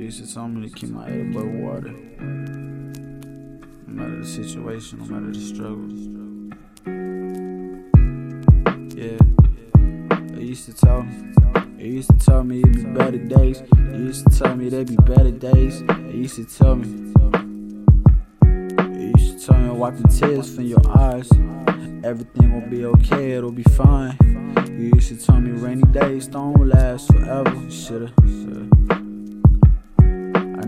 Used to tell me to keep my head above water. No matter the situation, no matter the struggle. Yeah. You used to tell me. You used to tell me it'd be better days. You used to tell me there'd be better days. You used to tell me. You used to tell me wiping tears from your eyes. Everything will be okay, it'll be fine. You used to tell me rainy days don't last forever. Shoulda, shoulda.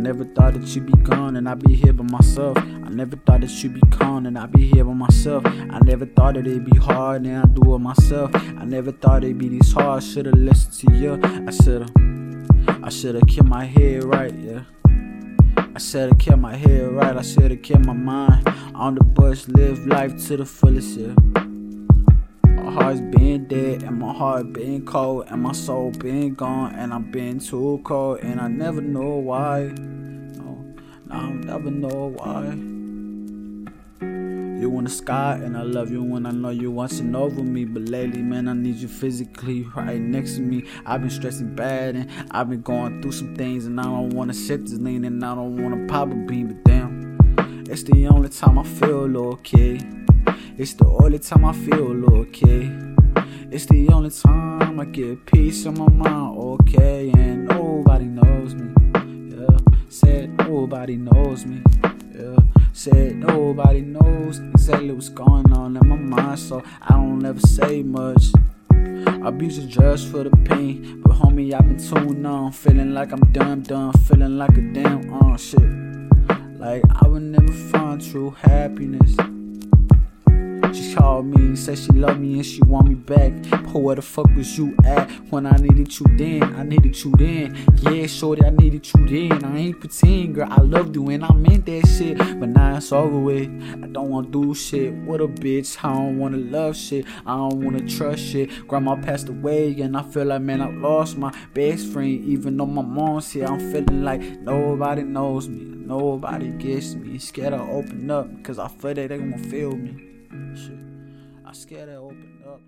Never thought that you'd be gone and I'd be here by myself. I never thought that you'd be gone and I'd be here by myself. I never thought that it'd be hard and I'd do it myself. I never thought it'd be this hard. Should've listened to you. I should've. I should've kept my head right, yeah. I should've kept my head right. I should've kept my mind on the bus. Live life to the fullest, yeah. Heart's been dead and my heart been cold and my soul been gone and I've been too cold and I never know why. Oh, no, no, I'll never know why. You in the sky and I love you when I know you watching over me. But lately, man, I need you physically right next to me. I've been stressing bad and I've been going through some things and I don't wanna sip this lean and I don't wanna pop a bean, but damn, it's the only time I feel okay. It's the only time I feel okay. It's the only time I get peace in my mind, okay. And nobody knows me. Yeah, said nobody knows me. Yeah, said nobody knows exactly what's going on in my mind, so I don't ever say much. Abuse is just for the pain, but homie, I've been tuned on, feeling like I'm dumb, dumb, feeling like a damn on shit. Like I would never find true happiness. She called me, said she loved me and she want me back. But where the fuck was you at when I needed you then? I needed you then. Yeah, shorty, I needed you then. I ain't pretend, girl, I loved you and I meant that shit. But now it's over with. I don't wanna do shit with a bitch. I don't wanna love shit. I don't wanna trust shit. Grandma passed away and I feel like, man, I lost my best friend. Even though my mom's here, I'm feeling like nobody knows me. Nobody gets me. Scared to open up because I feel that they gonna feel me. Shit. I scared to open up.